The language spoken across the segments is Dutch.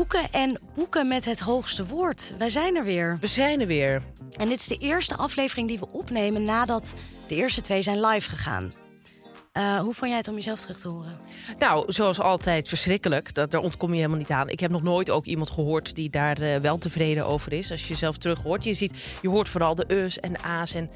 Boeken en boeken met het hoogste woord. Wij zijn er weer. We zijn er weer. En dit is de eerste aflevering die we opnemen nadat de eerste twee zijn live gegaan. Eh, hoe vond jij het om jezelf terug te horen? Nou, zoals altijd verschrikkelijk. Dat, daar ontkom je helemaal niet aan. Ik heb nog nooit ook iemand gehoord die daar eh, wel tevreden over is. Als je jezelf terug hoort. Je, ziet, je hoort vooral de e's en de a's. En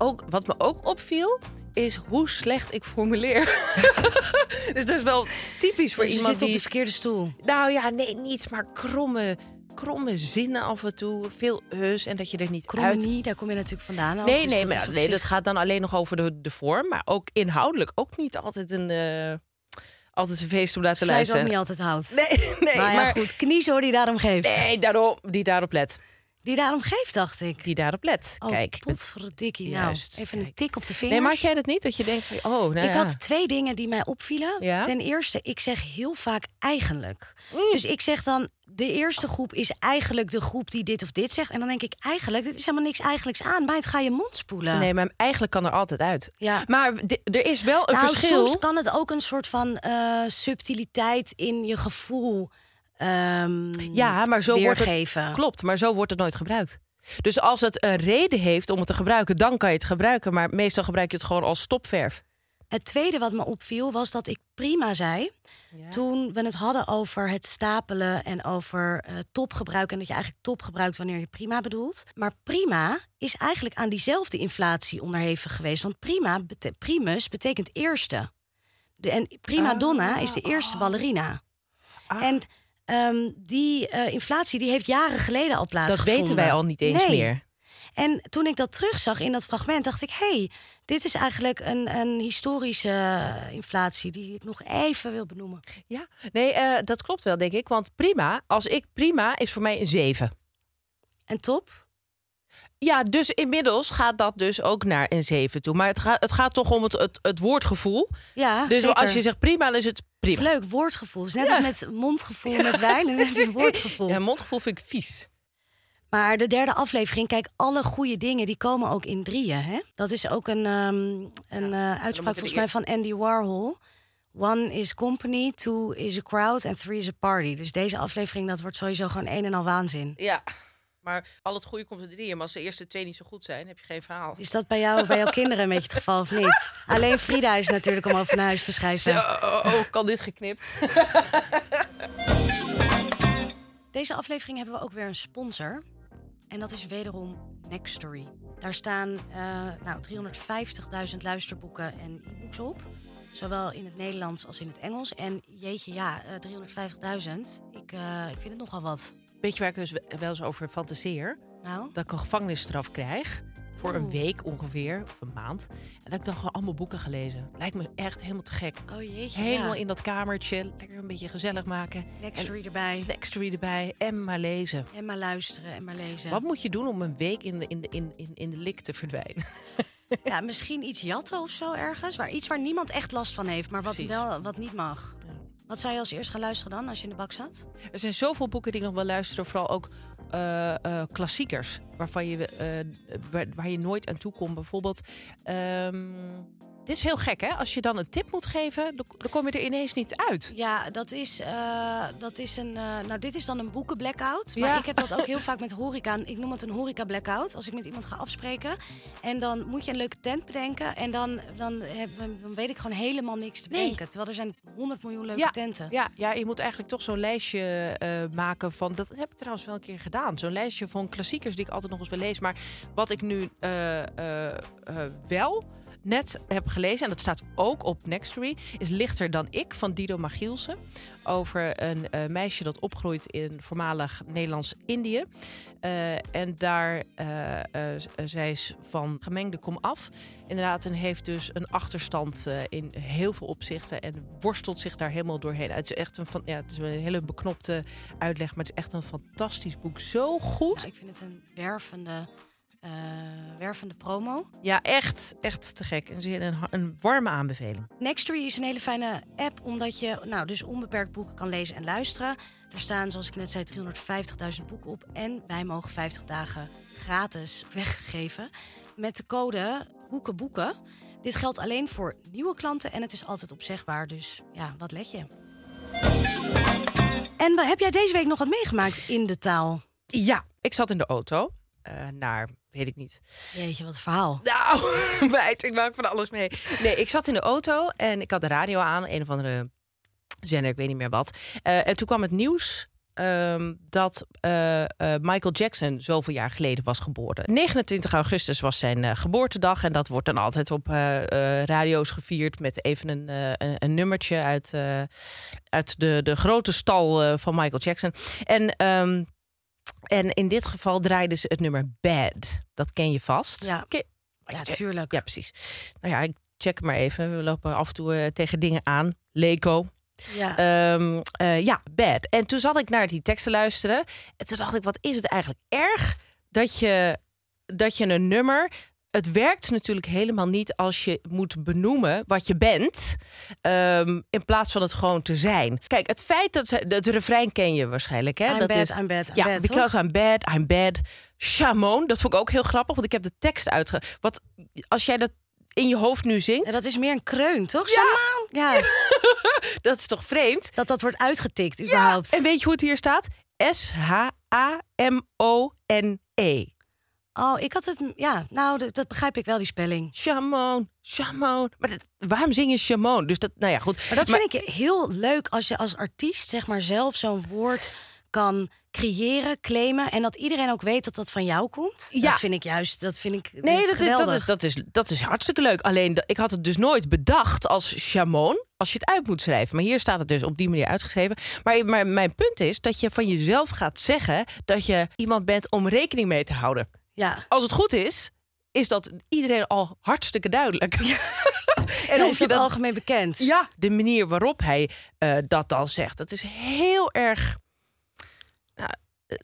ook, wat me ook opviel, is hoe slecht ik formuleer. dus dat is wel typisch voor Dus je iemand zit op die... de verkeerde stoel. Nou ja, nee, niets, maar kromme, kromme zinnen af en toe. Veel e's en dat je er niet uit... Chronie, daar kom je natuurlijk vandaan. ook, Nee, dus nee, dat maar, nee, zich- dat gaat dan alleen nog over de, de vorm. Maar ook inhoudelijk ook niet altijd een, eh, altijd een feest om naar te Sluit ook luisteren. niet altijd houdt. Nee, nee, maar maar, ja, goed, kniezo die daarom geeft. Nee, daarom, die daarop let. Die daarom geeft, dacht ik. Die daarop let. Oh, Kijk. potverdikkie. Nou, Juist, even een tik op de vingers. Nee, maar had jij dat niet? Dat je denkt van, oh, nou ik ja. had twee dingen die mij opvielen. Ja? Ten eerste, ik zeg heel vaak eigenlijk. Mm. Dus ik zeg dan, de eerste groep is eigenlijk de groep die dit of dit zegt. En dan denk ik, eigenlijk, dit is helemaal niks eigenlijk aan. Maar het ga je mond spoelen. Nee, maar eigenlijk kan er altijd uit. Ja. Maar er is wel een nou, verschil. soms kan het ook een soort van eh, subtiliteit in je gevoel ehm, Ja, maar zo wordt het. Klopt, maar zo wordt het nooit gebruikt. Dus als het een reden heeft om het te gebruiken, dan kan je het gebruiken. Maar meestal gebruik je het gewoon als stopverf. Het tweede wat me opviel was dat ik prima zei. Toen we het hadden over het stapelen en over eh, topgebruik. En dat je eigenlijk top gebruikt wanneer je prima bedoelt. Maar prima is eigenlijk aan diezelfde inflatie onderhevig geweest. Want prima, bete- primus betekent eerste. De, en prima donna is de eerste ballerina. En ehm, die eh, inflatie die heeft jaren geleden al Dat plaatsgevonden. weten wij al niet eens Nee. meer. En toen ik dat terugzag in dat fragment, dacht ik: hé, hey, dit is eigenlijk een, een historische eh, inflatie die ik nog even wil benoemen. Ja, nee, eh, dat klopt wel, denk ik. Want prima, als ik prima, is voor mij een 7. En top? Ja, dus inmiddels gaat dat dus ook naar een 7 toe. Maar het, gaat het gaat toch om het, het, het woordgevoel. Ja, dus zeker. als je zegt prima, dan is het Het is leuk, woordgevoel. Is net Ja. als met mondgevoel met wijn, en dan heb je woordgevoel. Ja, mondgevoel vind ik vies. Maar de derde aflevering, kijk, alle goede dingen die komen ook in drieën. Hè? Dat is ook een, ehm, een eh, uitspraak volgens mij van Andy Warhol. One is company, two is a crowd en three is a party. Dus deze aflevering, dat wordt sowieso gewoon een en al waanzin. Ja, maar al het goede komt er drieën. Maar als de eerste twee niet zo goed zijn, heb je geen verhaal. Is dat bij jou, bij jouw kinderen een beetje het geval of niet? Alleen Frida is natuurlijk om over naar huis te schrijven. Oh, oh, oh, kan dit geknipt? Deze aflevering hebben we ook weer een sponsor. En dat is wederom Nextory. Daar staan eh nou, 350.000 luisterboeken en e-books op. Zowel in het Nederlands als in het Engels. En jeetje, ja, eh, 350.000. Ik, eh, ik vind het nogal wat. Weet je waar ik dus wel eens over fantaseer? Nou, Dat ik een gevangenisstraf krijg. Voor een week ongeveer, of een maand. En dat ik dan gewoon allemaal boeken ga lezen. Lijkt me echt helemaal te gek. oh jeetje. Helemaal ja. in dat kamertje, lekker een beetje gezellig maken. Nextory erbij. Nextory erbij en maar lezen. En maar luisteren en maar lezen. Wat moet je doen om een week in de, in de, in, in, in de lik te verdwijnen? Ja, misschien iets jatten of zo ergens. Waar, iets waar niemand echt last van heeft, maar wat, Precies. wel, wat niet mag. Wat zou je als eerst gaan luisteren dan, als je in de bak zat? Er zijn zoveel boeken die ik nog wel luisteren, vooral ook eh, eh, klassiekers, waarvan je, eh, waar, je nooit aan toe komt. Bijvoorbeeld, ehm, dit is heel gek, hè? Als je dan een tip moet geven, dan, kom je er ineens niet uit. Ja, dat is, eh, dat is een. eh, nou, dit is dan een boeken blackout. Maar Ja. ik heb dat ook heel vaak met horeca. Ik noem het een horeca blackout. Als ik met iemand ga afspreken. En dan moet je een leuke tent bedenken. En dan, dan, heb, dan weet ik gewoon helemaal niks te Nee. bedenken. Terwijl er zijn 100 miljoen leuke Ja, tenten. ja, ja, je moet eigenlijk toch zo'n lijstje eh, maken van... Dat heb ik trouwens wel een keer gedaan. Zo'n lijstje van klassiekers die ik altijd nog eens wil lezen. Maar wat ik nu wel net heb gelezen... en dat staat ook op Nextory... is Lichter dan ik van Dido Magielsen. Over een eh, meisje dat opgroeit in voormalig Nederlands-Indië. Eh, en daar, eh, zij is van gemengde komaf. Inderdaad, en heeft dus een achterstand in heel veel opzichten. En worstelt zich daar helemaal doorheen. Het is echt een, van, ja, het is een hele beknopte uitleg. Maar het is echt een fantastisch boek. Zo goed. Ik vind het een wervende, eh, wervende promo. Ja, echt, echt te gek. Een, een warme aanbeveling. Nextory is een hele fijne app, omdat je nou, dus onbeperkt boeken kan lezen en luisteren. Er staan, zoals ik net zei, 350.000 boeken op. En wij mogen 50 dagen gratis weggeven met de code HOEKENBOeken. Dit geldt alleen voor nieuwe klanten en het is altijd opzegbaar. Dus ja, wat let je? En heb jij deze week nog wat meegemaakt in de taal? Ja, ik zat in de auto. eh, naar, weet ik niet, Jeetje, wat verhaal. Nou, meid, ik maak van alles mee. Nee, ik zat in de auto en ik had de radio aan, een of andere zender, ik weet niet meer wat. Eh, en toen kwam het nieuws ehm, dat eh, eh, Michael Jackson zoveel jaar geleden was geboren. 29 augustus was zijn geboortedag en dat wordt dan altijd op radio's gevierd met even een, een, een nummertje uit, uit de, de grote stal van Michael Jackson. En ehm, en in dit geval draaiden ze het nummer Bad. Dat ken je vast. Ja. Ja, tuurlijk. Ja, precies. Nou ja, ik check maar even. We lopen af en toe eh, tegen dingen aan. Leco. Ja. Eh, ja, Bad. En toen zat ik naar die tekst te luisteren. En toen dacht ik, wat is het eigenlijk erg dat je, dat je een nummer... Het werkt natuurlijk helemaal niet als je moet benoemen wat je bent. ehm, in plaats van het gewoon te zijn. Kijk, het feit dat ze. Het refrein ken je waarschijnlijk. Hè? I'm dat bad, is, I'm bad, I'm ja, bad, because toch? I'm bad, I'm bad. Shamon, dat vond ik ook heel grappig, want ik heb de tekst uitge. Wat als jij dat in je hoofd nu zingt, Ja, dat is meer een kreun, toch? Shaman? Ja, dat is toch vreemd? dat dat wordt uitgetikt überhaupt. En weet je hoe het hier staat? S-H-A-M-O-N-E. Oh, ik had het... Ja, nou, dat, dat begrijp ik wel, die spelling. Shamon, Shamon. Maar dat- waarom zing je Shamon? Dus dat, nou ja, goed. Maar dat vind ik heel leuk als je als artiest zeg maar zelf zo'n woord kan creëren, claimen... en dat iedereen ook weet dat dat van jou komt. Ja. Dat vind ik juist, dat vind ik Nee, dat is, dat, is, dat, is, dat is hartstikke leuk. Alleen, ik had het dus nooit bedacht als Chamon, als je het uit moet schrijven. Maar hier staat het dus op die manier uitgeschreven. Maar, maar mijn punt is dat je van jezelf gaat zeggen dat je iemand bent om rekening mee te houden. Ja. Als het goed is, is dat iedereen al hartstikke duidelijk. en is dat dan- algemeen bekend? Ja, de manier waarop hij eh, dat dan zegt, dat is heel erg.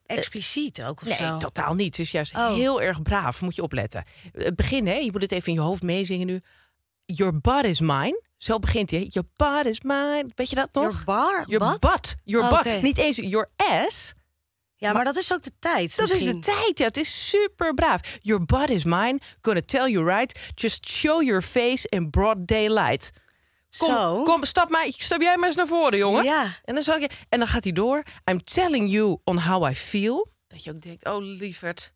Expliciet ook of Nee, zo? totaal niet. Het is juist Oh. heel erg braaf. Moet je opletten. Het begin, hè? Je moet het even in je hoofd meezingen nu. Your butt is mine. Zo begint hij. Your butt is mine. Weet je dat nog? Your bar? Your butt. Your Oh, butt. Niet eens your ass. Ja, maar dat is ook de tijd Dat misschien. is de tijd. Ja, het is super braaf. Your butt is mine. Gonna tell you right. Just show your face in broad daylight. Kom, Zo. kom stap, maar, stap jij maar eens naar voren, jongen. Ja. En dan, zal je, en dan gaat hij door. I'm telling you on how I feel. Dat je ook denkt, oh lieverd.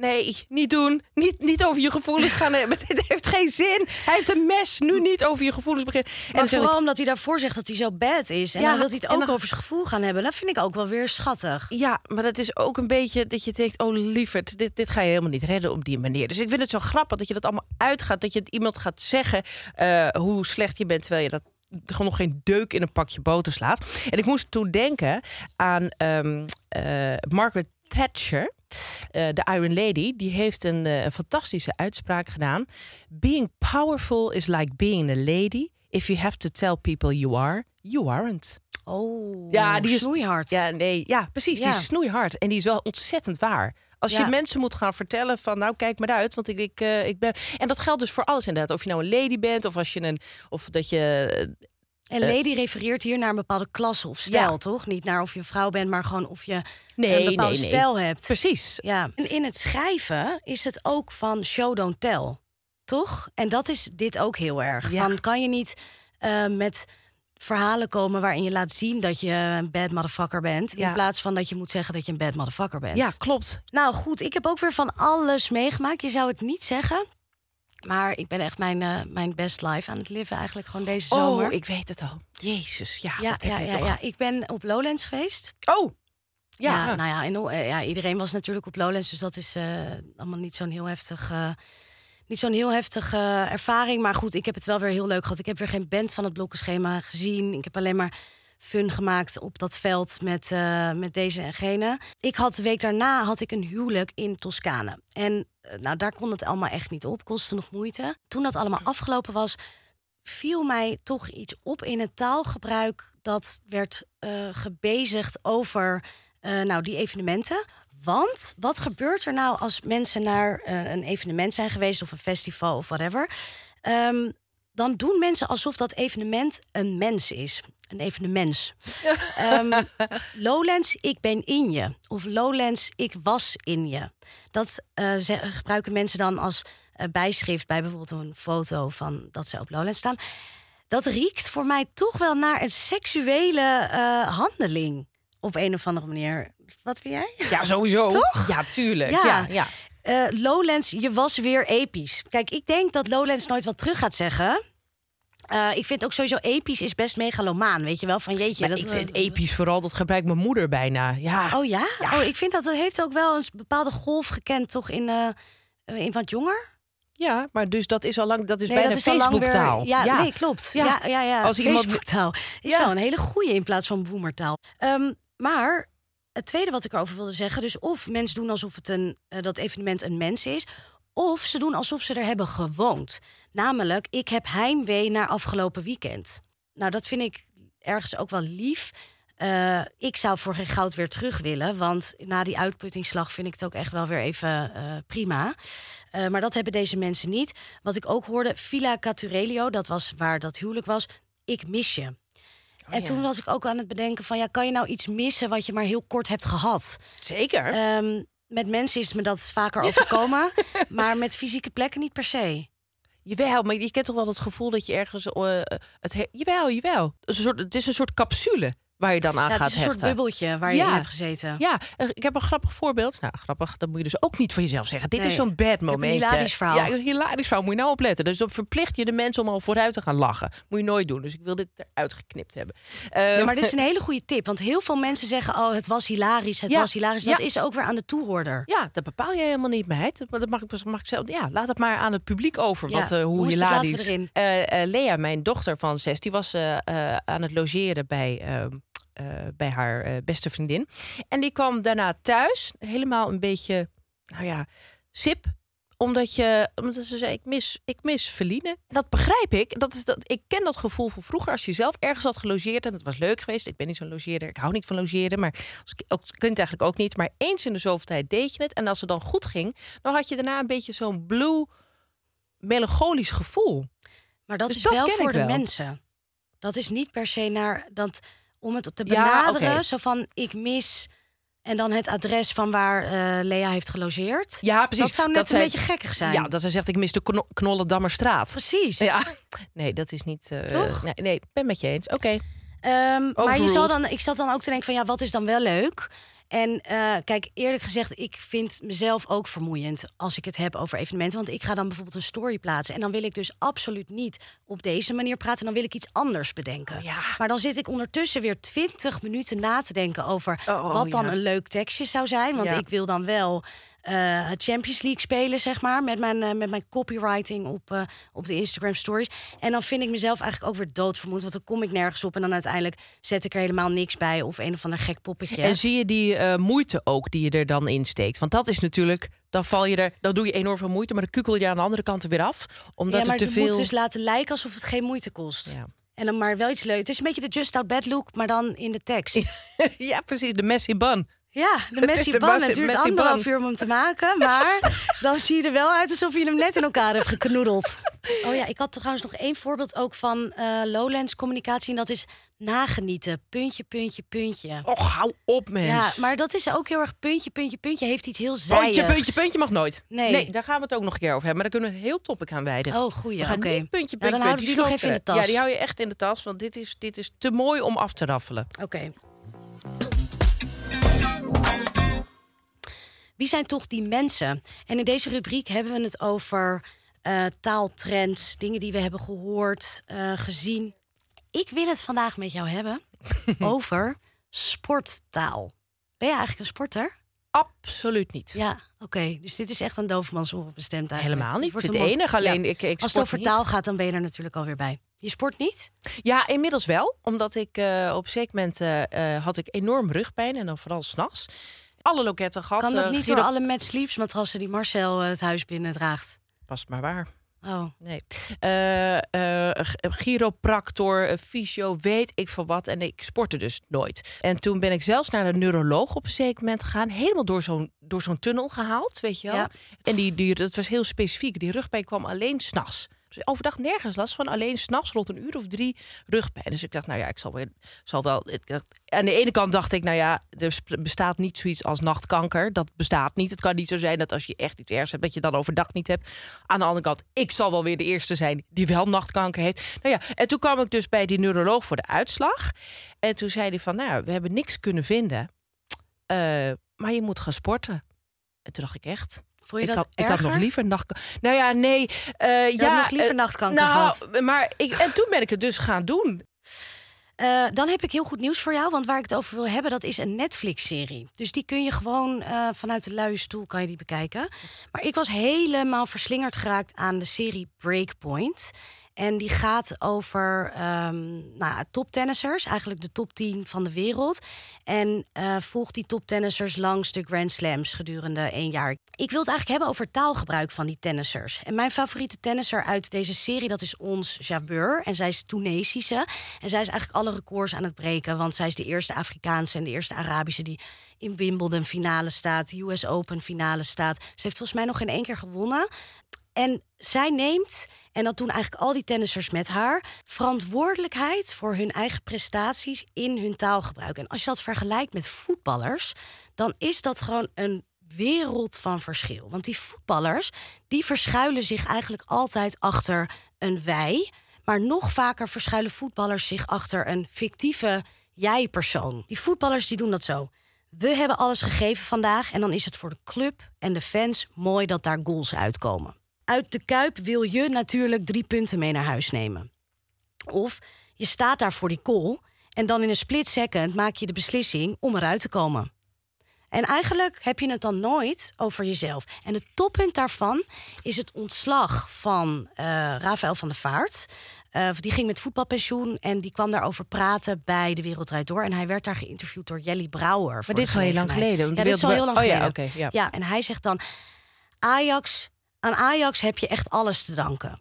Nee, niet doen. Niet, niet over je gevoelens gaan hebben. Dit heeft geen zin. Hij heeft een mes. Nu niet over je gevoelens beginnen. En Maar ik, vooral omdat hij daarvoor zegt dat hij zo bad is. En Ja, dan wil hij het ook dan- over zijn gevoel gaan hebben. Dat vind ik ook wel weer schattig. Ja, maar dat is ook een beetje dat je denkt... oh lieverd, dit, dit ga je helemaal niet redden op die manier. Dus ik vind het zo grappig dat je dat allemaal uitgaat. Dat je het iemand gaat zeggen eh, hoe slecht je bent... terwijl je dat gewoon nog geen deuk in een pakje boter slaat. En ik moest toen denken aan ehm, eh, Margaret Thatcher... eh, de Iron Lady, die heeft een, eh, een fantastische uitspraak gedaan. Being powerful is like being a lady. If you have to tell people you are, you aren't. Oh, Ja, die is snoeihard. Ja, nee, ja, precies. Die is snoeihard en die is wel ontzettend waar. Als Ja. je mensen moet gaan vertellen van, nou kijk maar uit, want ik, ik, eh, ik ben. En dat geldt dus voor alles inderdaad. Of je nou een lady bent of als je een, of dat je. Eh, En lady refereert hier naar een bepaalde klasse of stijl, Ja. toch? Niet naar of je een vrouw bent, maar gewoon of je Nee, een bepaalde nee, nee. stijl hebt. Precies. Ja. En in het schrijven is het ook van show, don't tell. toch? En dat is dit ook heel erg. Ja. Van, kan je niet eh, met verhalen komen waarin je laat zien dat je een bad motherfucker bent... Ja. in plaats van dat je moet zeggen dat je een bad motherfucker bent. Ja, klopt. Nou goed, ik heb ook weer van alles meegemaakt. Je zou het niet zeggen. Maar ik ben echt mijn, eh, mijn best life aan het leven eigenlijk gewoon deze zomer. Oh, ik weet het al. Jezus, ja, ja, dat heb ja, ja, ik ben op Lowlands geweest. Oh, Ja, ja. nou ja, en, eh, ja, iedereen was natuurlijk op Lowlands, dus dat is eh, allemaal niet zo'n heel heftig, niet zo'n heel heftige ervaring. Maar goed, ik heb het wel weer heel leuk gehad. Ik heb weer geen band van het blokkenschema gezien. Ik heb alleen maar fun gemaakt op dat veld met, met deze en gene. Ik had de week daarna had ik een huwelijk in Toscane. En nou, daar kon het allemaal echt niet op, kostte nog moeite. Toen dat allemaal afgelopen was, viel mij toch iets op in het taalgebruik dat werd eh, gebezigd over eh, nou, die evenementen. Want wat gebeurt er nou als mensen naar eh, een evenement zijn geweest of een festival of whatever? Ehm, dan doen mensen alsof dat evenement een mens is. Een evenement. Ehm, Lowlands, ik ben in je. Of Lowlands, ik was in je. Dat eh, ze- gebruiken mensen dan als eh, bijschrift bij bijvoorbeeld een foto van dat ze op Lowlands staan. Dat riekt voor mij toch wel naar een seksuele eh, handeling. Op een of andere manier. Wat vind jij? ja, sowieso. Toch? Ja, tuurlijk. Ja. Ja, ja. Lowlands, je was weer episch. Kijk, ik denk dat Lowlands nooit wat terug gaat zeggen. Eh, ik vind ook sowieso episch is best megalomaan, weet je wel? Van jeetje, Maar dat ik vind episch vooral, dat gebruikt mijn moeder bijna. Ja. Oh ja? Ja. Oh, ik vind dat het heeft ook wel een bepaalde golf gekend, toch in, eh, in wat jonger? Ja, maar dus dat is al lang, dat is Nee, bijna dat Facebook-taal. Ja, nee, klopt. Ja, Ja. ja, ja. Als Facebook-taal is Ja. wel een hele goeie in plaats van boomertaal. Ehm, maar het tweede wat ik erover wilde zeggen, dus of mensen doen alsof het een, eh, dat evenement een mens is, of ze doen alsof ze er hebben gewoond. Namelijk, ik heb heimwee naar afgelopen weekend. Nou, dat vind ik ergens ook wel lief. Eh, ik zou voor geen goud weer terug willen. Want na die uitputtingsslag vind ik het ook echt wel weer even eh, prima. Eh, maar dat hebben deze mensen niet. Wat ik ook hoorde, Villa Caturelio, dat was waar dat huwelijk was. Ik mis je. en ja. toen was ik ook aan het bedenken van... ja, kan je nou iets missen wat je maar heel kort hebt gehad? Zeker. Ehm, met mensen is me dat vaker overkomen. maar met fysieke plekken niet per se. Jawel, maar je kent toch wel het gevoel dat je ergens... eh, het he- jawel, jawel. Het een soort, het is een soort capsule waar je dan aan Ja, het gaat is een soort hechten. bubbeltje waar je in hebt gezeten. Ja, eh, ik heb een grappig voorbeeld. Nou, grappig, dat moet je dus ook niet van jezelf zeggen. Dit Nee. is zo'n bad heb een hilarisch verhaal. Ja, een hilarisch verhaal. Moet je nou opletten. Dus dan verplicht je de mensen om al vooruit te gaan lachen. Moet je nooit doen. Dus ik wil dit eruit geknipt hebben. Eh, Ja, maar dit is een hele goede tip. Want heel veel mensen zeggen... oh, het was hilarisch, het was hilarisch. Dat is ook weer aan de toehoorder. Ja, dat bepaal je helemaal niet, meid. Dat mag ik, mag ik zelf. Ja, laat het maar aan het publiek over. Wat, eh, hoe het, hilarisch. eh, Lea, mijn dochter van zes, die was aan het logeren bij, eh, eh, bij haar eh, beste vriendin. En die kwam daarna thuis, helemaal een beetje, nou ja, sip omdat je, omdat ze zei, ik mis, ik mis Feline. Dat begrijp ik. Dat is dat, ik ken dat gevoel van vroeger. Als je zelf ergens had gelogeerd en het was leuk geweest. Ik ben niet zo'n logeerder. Ik hou niet van logeren. Maar als ook kind eigenlijk ook niet. Maar eens in de zoveel tijd deed je het. En als het dan goed ging, dan had je daarna een beetje zo'n blue, melancholisch gevoel. Maar dat Dus is dat wel voor de wel. mensen. Dat is niet per se naar... Dat, om het te Ja, benaderen, zo van ik mis... En dan het adres van waar eh, Lea heeft gelogeerd. Ja, precies. Dat zou net een beetje gekkig zijn. Ja, dat zij zegt, ik mis de Kno- Knollendammerstraat. Precies. Ja, nee, dat is niet... eh, Toch? Nee, nee, ik ben met je eens. Oké. Ehm, maar je zal dan, ik zat dan ook te denken van ja, wat is dan wel leuk? En eh, kijk, eerlijk gezegd, ik vind mezelf ook vermoeiend als ik het heb over evenementen. Want ik ga dan bijvoorbeeld een story plaatsen. En dan wil ik dus absoluut niet op deze manier praten. Dan wil ik iets anders bedenken. Oh, ja. Maar dan zit ik ondertussen weer twintig minuten na te denken over Oh, oh, wat dan ja. een leuk tekstje zou zijn. Want Ja. ik wil dan wel het Champions League spelen, zeg maar. Met mijn, eh, met mijn copywriting op, eh, op de Instagram stories. En dan vind ik mezelf eigenlijk ook weer doodvermoed. Want dan kom ik nergens op. En dan uiteindelijk zet ik er helemaal niks bij. Of een of ander gek poppetje. En zie je die moeite ook die je er dan in steekt? Want dat is natuurlijk, dan val je er, dan doe je enorm veel moeite, maar dan kukel je aan de andere kant er weer af. Omdat ja, maar er te het veel. moet dus laten lijken alsof het geen moeite kost. Ja. En dan maar wel iets leuks. Het is een beetje de Just Out Bad look, maar dan in de tekst. ja, precies, de messy bun. Ja, de bun. messy- Het duurt anderhalf uur om hem te maken. Maar dan zie je er wel uit alsof je hem net in elkaar hebt geknoedeld. Oh ja, ik had trouwens nog één voorbeeld ook van eh, Lowlands communicatie. En dat is nagenieten. Puntje, puntje, puntje. Och, hou op, mens. Ja, maar dat is ook heel erg puntje, puntje, puntje. Heeft iets heel zijigs. Puntje, puntje, puntje mag nooit. Nee. daar gaan we het ook nog een keer over hebben. Maar daar kunnen we een heel topic aan wijden. Oh, goeie, We gaan oké. niet puntje, Nou, puntje, dan houden we die nog even in de tas. Ja, die hou je echt in de tas. Want dit is, dit is te mooi om af te raffelen. Oké. Wie zijn toch die mensen? En in deze rubriek hebben we het over eh, taaltrends, dingen die we hebben gehoord, eh, gezien. Ik wil het vandaag met jou hebben over sporttaal. Ben je eigenlijk een sporter? Absoluut niet. Ja, oké. Dus dit is echt een doofmansoren bestemd eigenlijk. Helemaal niet. Een het mo- enig, alleen ik- ik Als het over taal gaat, dan ben je er natuurlijk alweer bij. Je sport niet? Ja, inmiddels wel. Omdat ik eh, op een zeker moment had ik enorm rugpijn. En dan vooral s'nachts. Alle loketten gehad. Kan dat eh, niet giro- door alle Mad Sleeps matrassen die Marcel eh, het huis binnen draagt? Past maar waar. Oh. Nee. Eh, eh, g- chiropractor, fysio, weet ik veel wat. En ik sportte dus nooit. En toen ben ik zelfs naar de neuroloog op een zeker moment gegaan. Helemaal door zo'n, door zo'n tunnel gehaald, weet je wel. Ja. En die, die, dat was heel specifiek. Die rugpijn kwam alleen s'nachts. Dus overdag nergens last van. Alleen s'nachts rond een uur of drie rugpijn. Dus ik dacht, nou ja, ik zal wel... Zal wel ik aan de ene kant dacht ik, nou ja, er bestaat niet zoiets als nachtkanker. Dat bestaat niet. Het kan niet zo zijn dat als je echt iets ergs hebt, dat je dan overdag niet hebt. Aan de andere kant, ik zal wel weer de eerste zijn die wel nachtkanker heeft. Nou ja, en toen kwam ik dus bij die neuroloog voor de uitslag. En toen zei hij van, nou, we hebben niks kunnen vinden. Eh, maar je moet gaan sporten. En toen dacht ik echt. Vond je ik, dat had, ik had nog liever nachtkanker. Nou ja, nee. had ja, nog liever eh, nachtkanker nou. Maar ik, en toen ben ik het dus gaan doen. Eh, dan heb ik heel goed nieuws voor jou, want waar ik het over wil hebben, dat is een Netflix-serie. Dus die kun je gewoon vanuit de luie stoel kan je die bekijken. Maar ik was helemaal verslingerd geraakt aan de serie Breakpoint. En die gaat over ehm nou, toptennissers, eigenlijk de top 10 van de wereld. En eh, volgt die toptennissers langs de Grand Slams gedurende één jaar. Ik wil het eigenlijk hebben over taalgebruik van die tennissers. En mijn favoriete tennisser uit deze serie, dat is ons Jabeur. En zij is Tunesische. En zij is eigenlijk alle records aan het breken. Want zij is de eerste Afrikaanse en de eerste Arabische die in Wimbledon finale staat. US Open finale staat. Ze heeft volgens mij nog geen één keer gewonnen. En zij neemt, en dat doen eigenlijk al die tennissers met haar, verantwoordelijkheid voor hun eigen prestaties in hun taalgebruik. En als je dat vergelijkt met voetballers, dan is dat gewoon een wereld van verschil. Want die voetballers, die verschuilen zich eigenlijk altijd achter een wij. Maar nog vaker verschuilen voetballers zich achter een fictieve jij-persoon. Die voetballers die doen dat zo. We hebben alles gegeven vandaag en dan is het voor de club en de fans mooi dat daar goals uitkomen. Uit de kuip wil je natuurlijk drie punten mee naar huis nemen. Of je staat daar voor die goal en dan in een split second maak je de beslissing om eruit te komen. En eigenlijk heb je het dan nooit over jezelf. En het toppunt daarvan is het ontslag van eh Rafael van der Vaart. Eh, die ging met voetbalpensioen en die kwam daarover praten bij De Wereld Draait Door. En hij werd daar geïnterviewd door Jelly Brouwer. voor dit is al heel lang geleden, want Ja, dit is al heel lang geleden. Oh ja, oké, ja. ja, en hij zegt dan... Ajax, aan Ajax heb je echt alles te danken.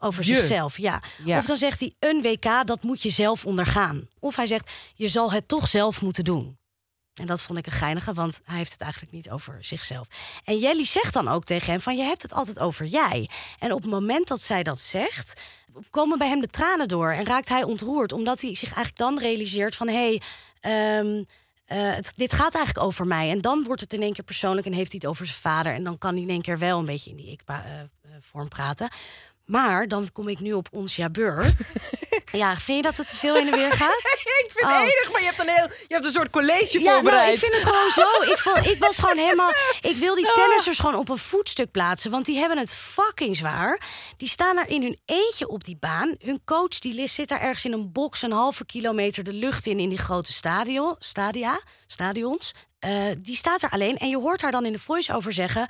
Over Je. zichzelf, ja. Ja. Of dan zegt hij, een WK, dat moet je zelf ondergaan. Of hij zegt, je zal het toch zelf moeten doen. En dat vond ik een geinige, want hij heeft het eigenlijk niet over zichzelf. En Jelly zegt dan ook tegen hem van, je hebt het altijd over jij. En op het moment dat zij dat zegt, komen bij hem de tranen door. En raakt hij ontroerd, omdat hij zich eigenlijk dan realiseert van... hé, hey, ehm, eh, het, dit gaat eigenlijk over mij. En dan wordt het in één keer persoonlijk en heeft hij het over zijn vader. En dan kan hij in één keer wel een beetje in die ik-vorm praten. Maar dan kom ik nu op ons jabeur. ja, vind je dat het te veel in de weer gaat? ik vind Oh. het enig, maar je hebt een, heel, je hebt een soort college Ja, nou, voorbereid. ik vind het gewoon zo. Ik, vond, ik was gewoon helemaal. Ik wil die tennissers gewoon op een voetstuk plaatsen. Want die hebben het fucking zwaar. Die staan daar in hun eentje op die baan. Hun coach die zit daar ergens in een box een halve kilometer de lucht in in die grote stadion, stadia, stadions. Eh, die staat er alleen. En je hoort haar dan in de voice-over zeggen.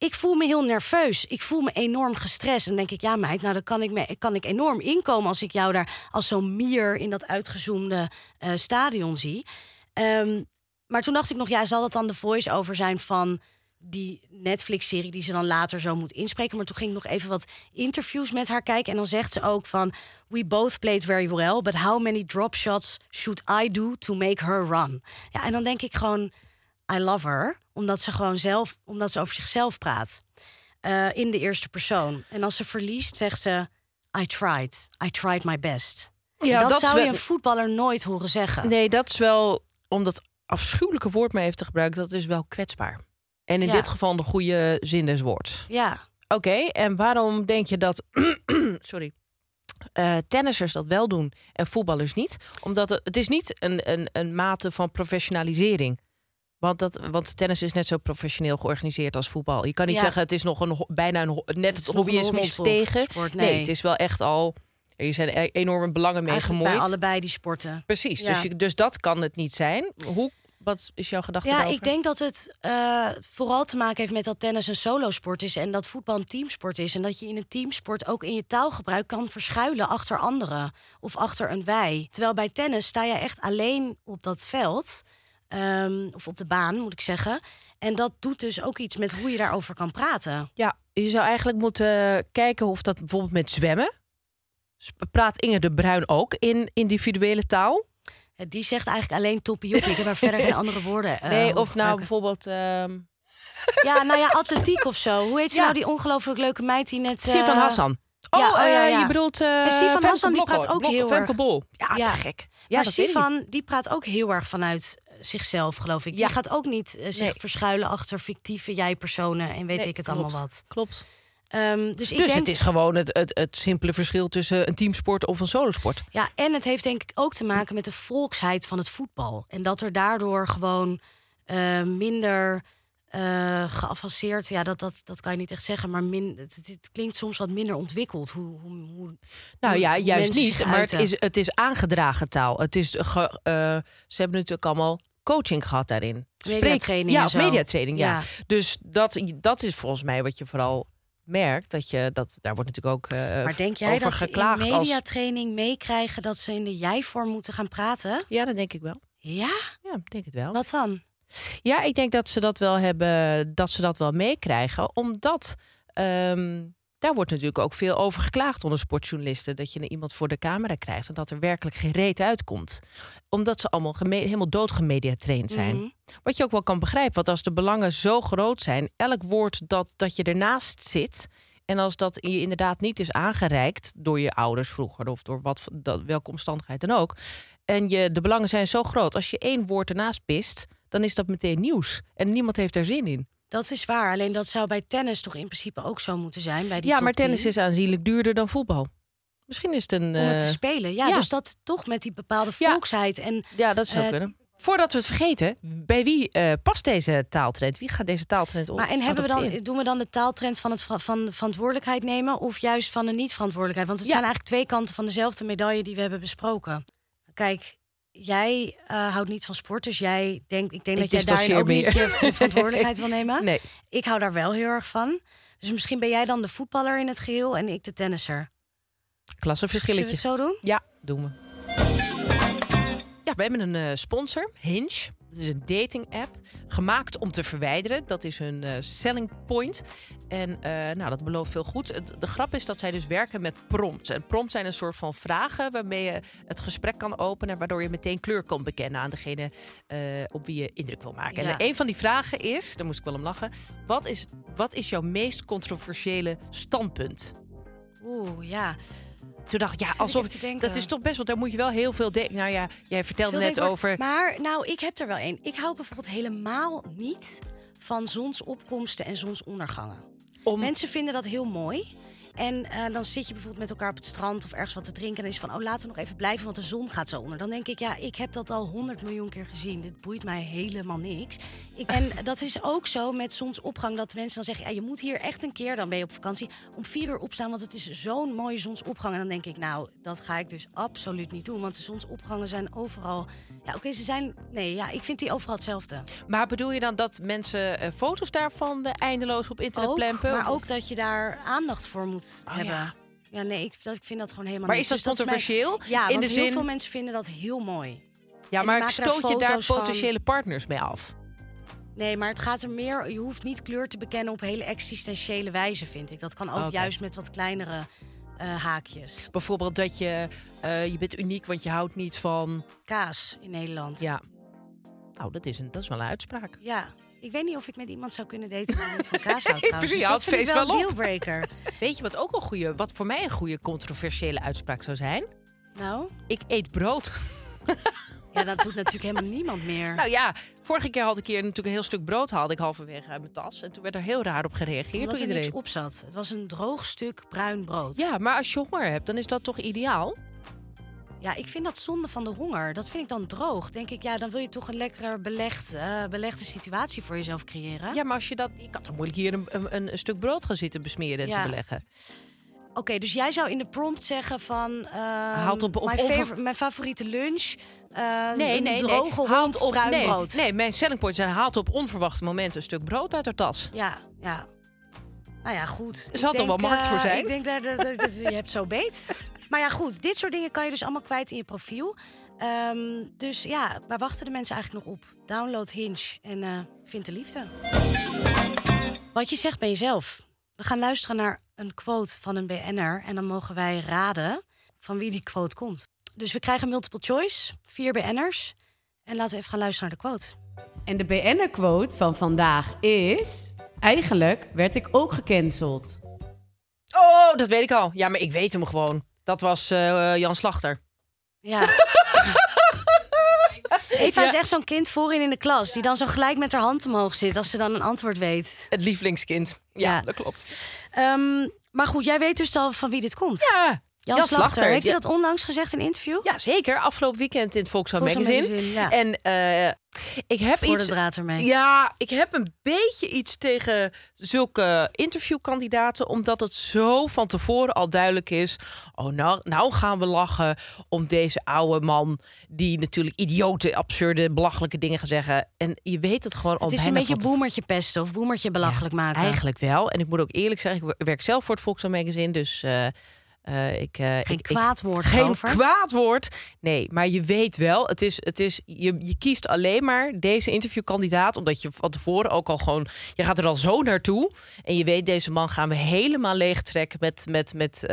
Ik voel me heel nerveus. Ik voel me enorm gestrest. En denk ik, ja meid, nou dan kan ik, me, kan ik enorm inkomen... als ik jou daar als zo'n mier in dat uitgezoomde eh, stadion zie. Ehm, maar toen dacht ik nog, ja, zal dat dan de voice-over zijn van die Netflix-serie die ze dan later zo moet inspreken? Maar toen ging ik nog even wat interviews met haar kijken. En dan zegt ze ook van, we both played very well... but how many drop shots should I do to make her run? Ja, en dan denk ik gewoon... I love her, omdat ze gewoon zelf, omdat ze over zichzelf praat. eh, in de eerste persoon. En als ze verliest, zegt ze: I tried. I tried my best. Ja, En dat, zou wel- je een voetballer nooit horen zeggen. Nee, dat is wel, om dat afschuwelijke woord maar even te gebruiken, dat is wel kwetsbaar. En in Ja. dit geval de goede zin des woords. Ja, Oké, en waarom denk je dat sorry, eh, tennissers dat wel doen en voetballers niet? Omdat het, het is niet een, een, een mate van professionalisering. Want, dat, want tennis is net zo professioneel georganiseerd als voetbal. Je kan niet Ja. zeggen het is nog een, bijna een, net het een hobbyisme tegen. sport, nee. nee. het is wel echt al. Er zijn e- enorme belangen mee eigenlijk gemoeid. bij allebei die sporten. Precies, Ja. dus, je, dus dat kan het niet zijn. Hoe, wat is jouw gedachte Ja, daarover? ik denk dat het eh, vooral te maken heeft met dat tennis een solosport is en dat voetbal een teamsport is. En dat je in een teamsport ook in je taalgebruik kan verschuilen achter anderen of achter een wij. Terwijl bij tennis sta je echt alleen op dat veld, ehm, of op de baan moet ik zeggen. En dat doet dus ook iets met hoe je daarover kan praten. Ja, je zou eigenlijk moeten kijken of dat bijvoorbeeld met zwemmen. Praat Inge de Bruin ook in individuele taal? Eh, Die zegt eigenlijk alleen toppie Ik heb daar verder geen andere woorden. eh, nee, of nou bijvoorbeeld. ehm Ja, nou ja, atletiek of zo. Hoe heet ze Ja. nou, die ongelooflijk leuke meid die net... eh, Sivan Hassan. Oh, ja, oh, ja, eh, ja. je bedoelt. eh En Sivan Hassan, die praat ook Blok- heel Femke erg- Bol. Ja, Ja. te gek. Ja, maar. Sivan, die praat ook heel erg vanuit eh, zichzelf, geloof ik. Ja. Die gaat ook niet eh, zich Nee. verschuilen achter fictieve jij-personen en weet Nee, ik het klopt, allemaal wat. Klopt. Ehm, dus ik dus denk, het is gewoon het, het, het simpele verschil tussen een teamsport of een solosport. ja, en het heeft denk ik ook te maken met de volksheid van het voetbal. En dat er daardoor gewoon eh, minder eh, geavanceerd, ja, dat, dat, dat kan je niet echt zeggen, maar min, het, het klinkt soms wat minder ontwikkeld. Hoe, hoe, hoe, Nou hoe ja, juist niet. Maar het is, het is aangedragen taal. Het is ge- ze hebben natuurlijk allemaal coaching gehad daarin. Mediatraining Ja, mediatraining, ja. Ja. Dus dat, dat is volgens mij wat je vooral merkt. Dat je, dat, daar wordt natuurlijk ook eh, Maar denk jij over dat ze in geklaagd. als, mediatraining meekrijgen dat ze in de jij-vorm moeten gaan praten? ja, dat denk ik wel. Ja, Ja, ik denk het wel. wat dan? Ja, ik denk dat ze dat wel hebben, dat ze dat wel meekrijgen. Omdat ehm, daar wordt natuurlijk ook veel over geklaagd onder sportjournalisten. Dat je iemand voor de camera krijgt en dat er werkelijk geen reet uitkomt. Omdat ze allemaal helemaal doodgemediatraind zijn. Mhm. Wat je ook wel kan begrijpen, want als de belangen zo groot zijn, elk woord dat, dat je ernaast zit. En als dat je inderdaad niet is aangereikt door je ouders vroeger of door wat, dat, welke omstandigheid dan ook. En je, de belangen zijn zo groot. Als je één woord ernaast pist, dan is dat meteen nieuws. En niemand heeft daar zin in. Dat is waar. Alleen dat zou bij tennis toch in principe ook zo moeten zijn. Bij die ja, maar tennis 10, is aanzienlijk duurder dan voetbal. Misschien is het een. Om het te eh, spelen. Ja, ja. dus dat toch met die bepaalde Ja. volksheid. En ja, dat zou eh, kunnen. Voordat we het vergeten, bij wie eh, past deze taaltrend? Wie gaat deze taaltrend op? Maar en hebben we dan, doen we dan de taaltrend van het van verantwoordelijkheid nemen of juist van de niet-verantwoordelijkheid? Want het Ja. zijn eigenlijk twee kanten van dezelfde medaille die we hebben besproken. Kijk, jij eh, houdt niet van sport, dus jij denkt, ik denk Ik dat jij daarin ook niet je verantwoordelijkheid wil nemen. Nee. Ik hou daar wel heel erg van. Dus misschien ben jij dan de voetballer in het geheel en ik de tennisser. Zullen we Klassenverschilletje. het zo doen? Ja, doen we. Ja, we hebben een eh, sponsor, Hinge. Dat is een dating app, gemaakt om te verwijderen. Dat is hun eh, selling point. En eh, nou, dat belooft veel goed. Het, de grap is dat zij dus werken met prompts. En prompts zijn een soort van vragen waarmee je het gesprek kan openen... waardoor je meteen kleur kan bekennen aan degene eh, op wie je indruk wil maken. Ja. En een van die vragen is, daar moest ik wel om lachen... wat is, wat is jouw meest controversiële standpunt? Oeh, ja. Toen dacht ik, ja, ik alsof denken. dat is toch best, want daar moet je wel heel veel denken. Nou ja, jij vertelde Veel net over. Maar nou, ik heb er wel één. Ik hou bijvoorbeeld helemaal niet van zonsopkomsten en zonsondergangen. Om, Mensen vinden dat heel mooi. En eh, dan zit je bijvoorbeeld met elkaar op het strand of ergens wat te drinken. En dan is van, oh, laten we nog even blijven, want de zon gaat zo onder. Dan denk ik, ja, ik heb dat al honderd miljoen keer gezien. Dit boeit mij helemaal niks. Ik, en dat is ook zo met zonsopgang, dat mensen dan zeggen... Ja, je moet hier echt een keer, dan ben je op vakantie, om vier uur opstaan... want het is zo'n mooie zonsopgang. En dan denk ik, nou, dat ga ik dus absoluut niet doen. Want de zonsopgangen zijn overal... Ja, oké, ze zijn... Nee, ja, ik vind die overal hetzelfde. maar bedoel je dan dat mensen eh, foto's daarvan eh, eindeloos op internet Ook, plempen? maar Of- ook dat je daar aandacht voor moet Oh, hebben. ja. Ja, nee, ik, dat- ik vind dat gewoon helemaal Maar is dat Dus mijn- controversieel? ja, In want de heel zin- veel mensen vinden dat heel mooi. ja, maar daar stoot je daar van. potentiële partners mee af? Nee, maar het gaat er meer... Je hoeft niet kleur te bekennen op hele existentiële wijze, vind ik. Dat kan ook Oké. juist met wat kleinere eh, haakjes. Bijvoorbeeld dat je, eh, je bent uniek, want je houdt niet van. Kaas in Nederland. Ja. Nou, dat is, een, dat is wel een uitspraak. Ja. Ik weet niet of ik met iemand zou kunnen daten die niet van kaas houdt trouwens. Precies, Dus je houdt feest wel wel een op. dealbreaker. Weet je wat ook een goede, wat voor mij een goede controversiële uitspraak zou zijn? nou, Ik eet brood. ja, dat doet natuurlijk helemaal niemand meer. Nou ja, vorige keer had ik hier natuurlijk een heel stuk brood haalde ik halverwege uit mijn tas. En toen werd er heel raar op gereageerd Omdat door er iedereen. niks op zat. Het was een droog stuk bruin brood. Ja, maar als je honger hebt, dan is dat toch ideaal? Ja, ik vind dat zonde van de honger. Dat vind ik dan droog. Denk ik, ja, dan wil je toch een lekker belegd, eh, belegde situatie voor jezelf creëren. Ja, maar als je dat... Je kan toch moeilijk hier een, een, een stuk brood gaan zitten besmeren en Ja. te beleggen. Oké, dus jij zou in de prompt zeggen van... Haalt op- op mijn, favor- mijn favoriete lunch, eh, Nee, een nee, droge nee. op bruin nee, brood. Nee, mijn selling point zijn haalt op onverwachte momenten een stuk brood uit haar tas. Ja, ja. Nou ja, goed. Er zal Ik toch wel markt voor eh, zijn? Ik denk dat, dat, dat- dat- je hebt zo beet. Maar ja, goed. Dit soort dingen kan je dus allemaal kwijt in je profiel. Ehm, dus ja, waar wachten de mensen eigenlijk nog op? Download Hinge en eh, vind de liefde. Wat je zegt bij jezelf. We gaan luisteren naar een quote van een BN'er. En dan mogen wij raden van wie die quote komt. Dus we krijgen multiple choice, vier BN'ers. En laten we even gaan luisteren naar de quote. En de BN'er-quote van vandaag is... Eigenlijk werd ik ook gecanceld. Oh, dat weet ik al. Ja, maar ik weet hem gewoon. Dat was eh, Jan Slachter. Ja. Eva is echt zo'n kind voorin in de klas... die dan zo gelijk met haar hand omhoog zit... als ze dan een antwoord weet. Het lievelingskind. Ja, Ja. dat klopt. Ehm, maar goed, jij weet dus al van wie dit komt. Ja, Jan, Slachter. Heeft hij ja. dat onlangs gezegd in een interview? Ja, zeker. Afgelopen weekend in het Volkswagen Volkswagen Magazine. Magazine, ja. En eh, ik heb Voor iets... de draad ermee. Ja, ik heb een beetje iets tegen zulke interviewkandidaten, omdat het zo van tevoren al duidelijk is. Oh, nou, nou gaan we lachen om deze oude man die natuurlijk idiote, absurde, belachelijke dingen gaat zeggen. En je weet het gewoon al Het is een beetje boemertje pesten of boemertje belachelijk maken. Eigenlijk wel. En ik moet ook eerlijk zeggen, ik werk zelf voor het Volkswagen Magazine, dus. eh, eh, ik, eh, Geen ik- kwaad woord Geen kwaad woord. Nee, maar je weet wel, het is, het is, je, je kiest alleen maar deze interviewkandidaat. Omdat je van tevoren ook al gewoon. Je gaat er al zo naartoe. En je weet, deze man gaan we helemaal leegtrekken met, met, met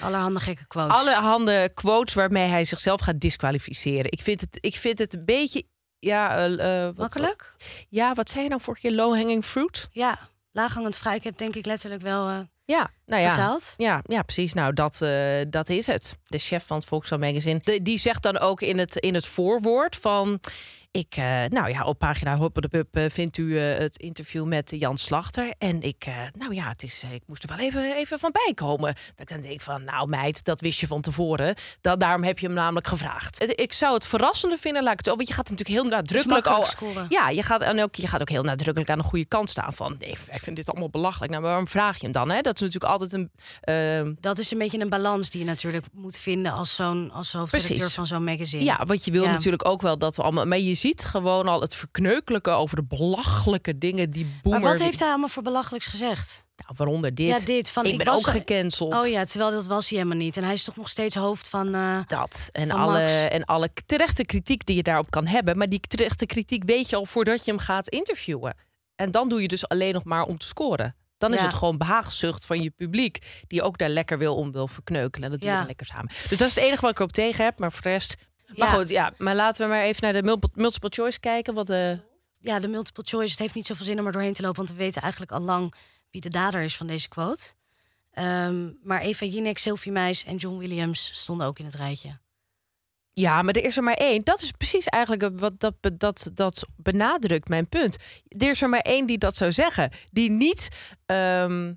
Allerhande gekke quotes. allerhande quotes waarmee hij zichzelf gaat disqualificeren. Ik vind het, ik vind het een beetje. Ja, wat, Makkelijk? Ja, wat zei je nou vorige keer? Low hanging fruit? Ja, laaghangend fruit. Ik heb denk ik letterlijk wel Ja, nou ja. vertaald. Ja, ja, precies. Nou, dat, eh, dat is het. De chef van het Volkswagen Magazine. De- die zegt dan ook in het, in het voorwoord van... Ik, eh, nou ja, op pagina Hop de Pub eh, vindt u eh, het interview met Jan Slachter. En ik, nou ja, het is, ik moest er wel even, even van bijkomen. Dat ik dan denk van, nou meid, dat wist je van tevoren. Dat, daarom heb je hem namelijk gevraagd. Ik zou het verrassende vinden, laat ik het zo. Want je gaat natuurlijk heel nadrukkelijk al. scoren. Ja, je gaat, en ook, je gaat ook heel nadrukkelijk aan de goede kant staan van. Nee, ik vind dit allemaal belachelijk. Nou, maar waarom vraag je hem dan? Hè? Dat is natuurlijk altijd een. eh, Dat is een beetje een balans die je natuurlijk moet vinden als, zo'n, als hoofdredacteur Precies. van zo'n magazine. Ja, want je wil Ja. natuurlijk ook wel dat we allemaal. Maar je ziet gewoon al het verkneukelijke over de belachelijke dingen die boomer. Maar wat heeft hij allemaal voor belachelijks gezegd? Nou, waaronder dit. Ja, dit, van, ik, ik ben was ook gecanceld. Oh ja, terwijl dat was hij helemaal niet. En hij is toch nog steeds hoofd van... eh, Dat en Van alle, Max. en alle terechte kritiek die je daarop kan hebben. Maar die terechte kritiek weet je al voordat je hem gaat interviewen. En dan doe je dus alleen nog maar om te scoren. Dan is het gewoon behaagzucht van je publiek. Die ook daar lekker wil om wil verkneukelen. En dat doe je Ja. dan lekker samen. Dus dat is het enige wat ik erop tegen heb. Maar voor de rest. Maar Ja. goed, ja. Maar laten we maar even naar de mul- multiple choice kijken. Wat de. ja, de multiple choice. Het heeft niet zoveel zin om er doorheen te lopen... want we weten eigenlijk al lang wie de dader is van deze quote. Ehm, maar Eva Jinek, Sylvie Meis en John Williams stonden ook in het rijtje. Ja, maar er is er maar één. Dat is precies eigenlijk wat dat, dat, dat benadrukt mijn punt. Er is er maar één die dat zou zeggen. Die niet ehm,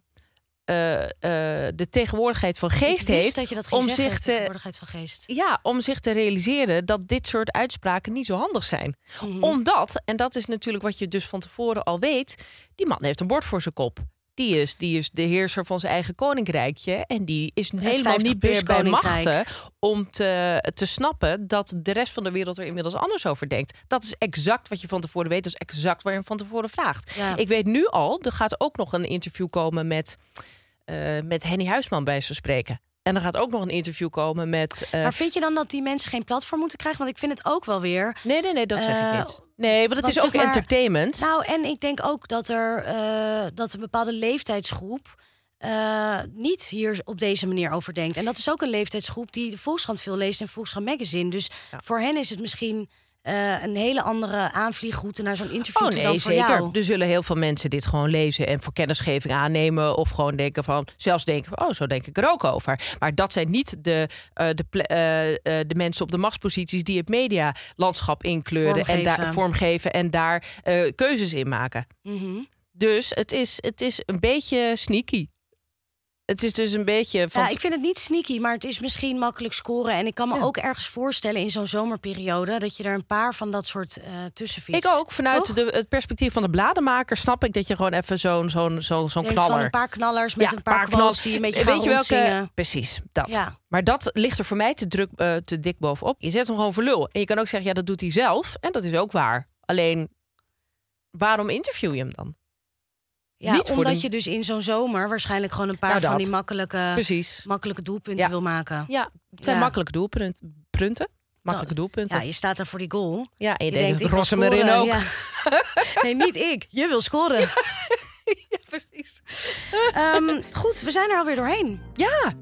eh, eh, de tegenwoordigheid van geest heeft dat je dat om zeggen, zich te tegenwoordigheid van geest. ja, om zich te realiseren dat dit soort uitspraken niet zo handig zijn. Mhm. Omdat, en dat is natuurlijk wat je dus van tevoren al weet, die man heeft een bord voor zijn kop. Die is, die is de heerser van zijn eigen koninkrijkje. En die is helemaal 50 niet meer bij machten om te, te snappen dat de rest van de wereld er inmiddels anders over denkt. Dat is exact wat je van tevoren weet. Dat is exact waar je hem van tevoren vraagt. Ja. Ik weet nu al, er gaat ook nog een interview komen met, met Henny Huisman bij ze spreken. En er gaat ook nog een interview komen met. eh, Maar vind je dan dat die mensen geen platform moeten krijgen? Want ik vind het ook wel weer... Nee, nee, nee, dat zeg Eh, ik niet. Nee, want het is ook maar- entertainment. Nou, en ik denk ook dat er eh, dat een bepaalde leeftijdsgroep eh, niet hier op deze manier over denkt. En dat is ook een leeftijdsgroep die de Volkskrant veel leest en Volkskrant Magazine. Dus voor hen is het misschien eh, een hele andere aanvliegroute naar zo'n interview Oh nee, dan voor zeker. jou. Er zullen heel veel mensen dit gewoon lezen en voor kennisgeving aannemen. Of gewoon denken van, zelfs denken van, oh, zo denk ik er ook over. Maar dat zijn niet de, eh, de, eh, de mensen op de machtsposities die het medialandschap inkleuren en daar Vormgeven. en daar keuzes in maken. Mhm. Dus het is, het is een beetje sneaky. Het is dus een beetje van. Ja, ik vind het niet sneaky, maar het is misschien makkelijk scoren. En ik kan me Ja. ook ergens voorstellen in zo'n zomerperiode... dat je er een paar van dat soort eh tussen ik ook, vanuit de, het perspectief van de bladenmaker snap ik dat je gewoon even zo'n zo'n zo'n zo'n knaller. van een paar knallers met Ja, een paar, knal- quotes die een beetje gaan Weet je welke? Precies, dat. Ja. Maar dat ligt er voor mij te, druk, eh, te dik bovenop. Je zet hem gewoon voor lul. En je kan ook zeggen, ja, dat doet hij zelf. En dat is ook waar. Alleen, waarom interview je hem dan? Ja, Niet omdat de- je dus in zo'n zomer waarschijnlijk gewoon een paar Nou, van die makkelijke, Precies. makkelijke doelpunten Ja. wil maken. Ja, het zijn Ja. makkelijke doelpunten. Prunten? Makkelijke Ja, doelpunten. je staat daar voor die goal. Ja, en je, Je denkt, denkt, ik wil erin ook. Ja. nee, niet ik. Je wil scoren. precies. Ehm, goed, we zijn er alweer doorheen. Ja.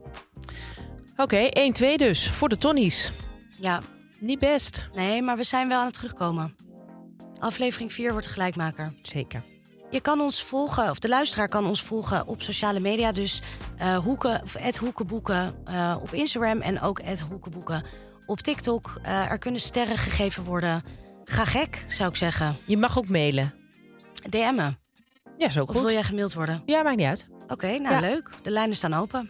Oké, 1-2 dus, voor de Tonnies. Ja, Niet best. nee, maar we zijn wel aan het terugkomen. Aflevering 4 wordt de gelijkmaker. Zeker. Je kan ons volgen, of de luisteraar kan ons volgen op sociale media. Dus eh hoeken, of hoekenboeken eh, op Instagram en ook hoekenboeken op TikTok. Eh, er kunnen sterren gegeven worden. Ga gek, zou ik zeggen. Je mag ook mailen. DM'en. Ja, zo Of goed. wil jij gemaild worden? Ja, maakt niet uit. Oké, nou Ja. leuk. De lijnen staan open.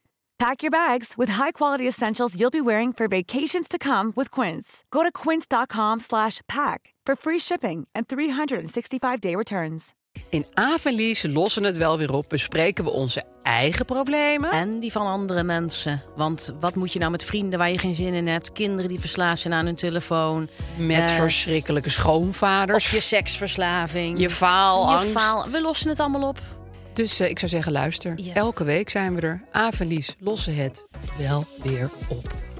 Pack your bags with high-quality essentials you'll be wearing for vacations to come with Quince. Go to quince.com/pack for free shipping and 365-day returns. In Avenlies lossen het wel weer op. Bespreken we onze eigen problemen. En die van andere mensen. Want wat moet je nou met vrienden waar je geen zin in hebt? Kinderen die verslaafd zijn aan hun telefoon. Met Eh, verschrikkelijke schoonvaders. Of je seksverslaving. Je faalangst. Je faal. We lossen het allemaal op. Dus eh, ik zou zeggen, luister. Yes. Elke week zijn we er. Avenlies lossen het wel weer op.